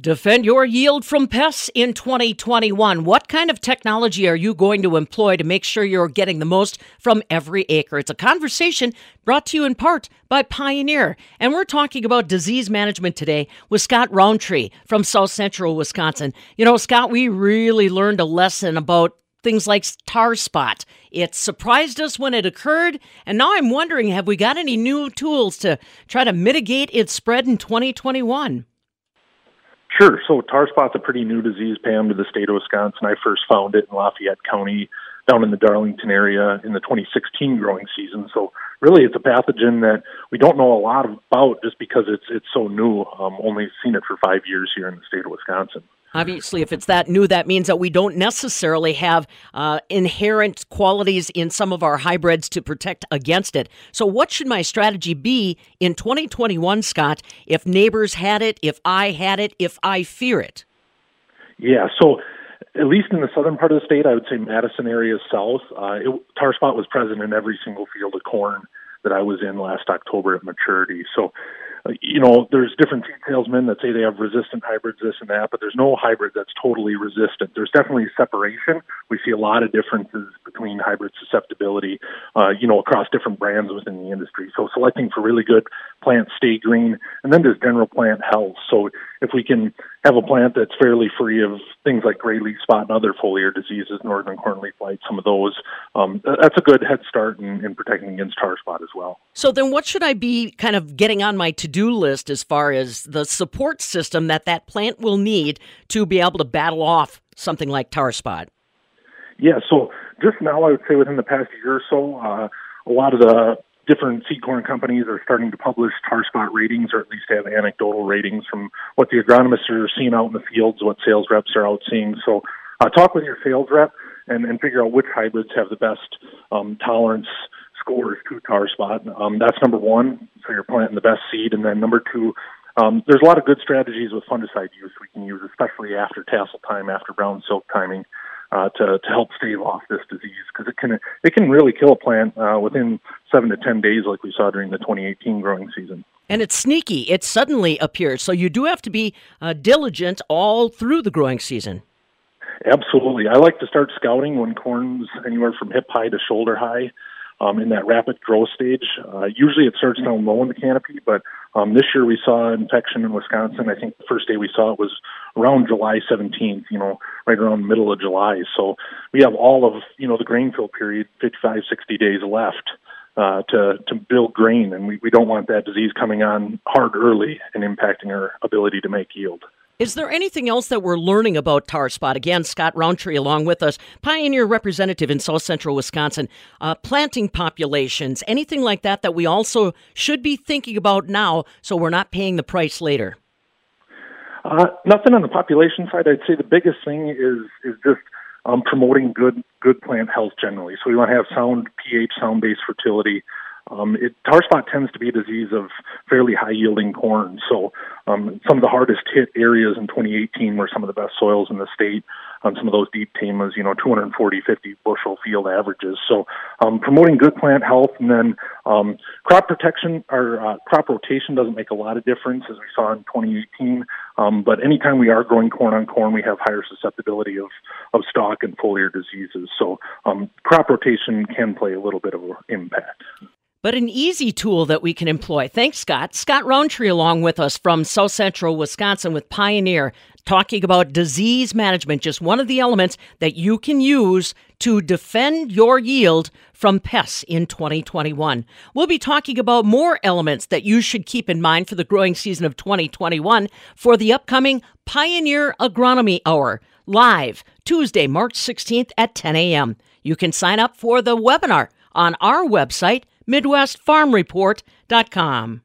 Defend your yield from pests in 2021. What kind of technology are you going to employ to make sure you're getting the most from every acre? It's a conversation brought to you in part by Pioneer. And we're talking about disease management today with Scott Rountree from South Central Wisconsin. You know, Scott, we really learned a lesson about things like tar spot. It surprised us when it occurred, and now I'm wondering have we got any new tools to try to mitigate its spread in 2021? Sure. So tar spot's a pretty new disease, Pam, to the state of Wisconsin. I first found it in Lafayette County down in the Darlington area in the 2016 growing season. So really it's a pathogen that we don't know a lot about just because it's it's so new. Um, only seen it for five years here in the state of Wisconsin. Obviously, if it's that new, that means that we don't necessarily have uh, inherent qualities in some of our hybrids to protect against it. So, what should my strategy be in 2021, Scott, if neighbors had it, if I had it, if I fear it? Yeah, so at least in the southern part of the state, I would say Madison area south, uh, it, tar spot was present in every single field of corn that I was in last October at maturity. So uh, you know, there's different salesmen that say they have resistant hybrids, this and that, but there's no hybrid that's totally resistant. There's definitely a separation. We see a lot of differences between hybrid susceptibility, uh, you know, across different brands within the industry. So selecting for really good plants stay green, and then there's general plant health. So if we can have a plant that's fairly free of things like gray leaf spot and other foliar diseases, northern cornleaf blight, some of those, um, that's a good head start in, in protecting against tar spot as well. So then, what should I be kind of getting on my to-do list as far as the support system that that plant will need to be able to battle off something like tar spot? Yeah, so just now, I would say within the past year or so, uh, a lot of the different seed corn companies are starting to publish tar spot ratings or at least have anecdotal ratings from what the agronomists are seeing out in the fields, what sales reps are out seeing. So uh, talk with your sales rep and, and figure out which hybrids have the best um, tolerance scores to tar spot. Um, that's number one. So you're planting the best seed. And then number two, um, there's a lot of good strategies with fungicide use we can use, especially after tassel time, after brown silk timing uh, to to help stave off this disease because it can it can really kill a plant uh, within seven to ten days, like we saw during the 2018 growing season. And it's sneaky; it suddenly appears. So you do have to be uh, diligent all through the growing season. Absolutely, I like to start scouting when corn's anywhere from hip high to shoulder high um, in that rapid growth stage. Uh, usually it starts down low in the canopy, but um, this year we saw infection in Wisconsin. I think the first day we saw it was around July 17th, you know, right around middle of July. So we have all of, you know, the grain fill period, 55, 60 days left. Uh, to to build grain, and we, we don't want that disease coming on hard early and impacting our ability to make yield. Is there anything else that we're learning about tar spot? Again, Scott Rountree along with us, pioneer representative in South Central Wisconsin. Uh, planting populations, anything like that that we also should be thinking about now so we're not paying the price later? Uh, nothing on the population side. I'd say the biggest thing is is just um, promoting good good plant health generally. So we want to have sound pH, sound based fertility. Um, it, tar spot tends to be a disease of fairly high yielding corn. So um, some of the hardest hit areas in 2018 were some of the best soils in the state on some of those deep tamas, you know, 240, 50 bushel field averages. So um, promoting good plant health and then um, crop protection or uh, crop rotation doesn't make a lot of difference as we saw in 2018. Um, but anytime we are growing corn on corn, we have higher susceptibility of, of stalk and foliar diseases. So um, crop rotation can play a little bit of an impact but an easy tool that we can employ. Thanks, Scott. Scott Rountree along with us from South Central Wisconsin with Pioneer, talking about disease management, just one of the elements that you can use to defend your yield from pests in 2021. We'll be talking about more elements that you should keep in mind for the growing season of 2021 for the upcoming Pioneer Agronomy Hour, live Tuesday, March 16th at 10 a.m. You can sign up for the webinar on our website, MidwestFarmReport.com.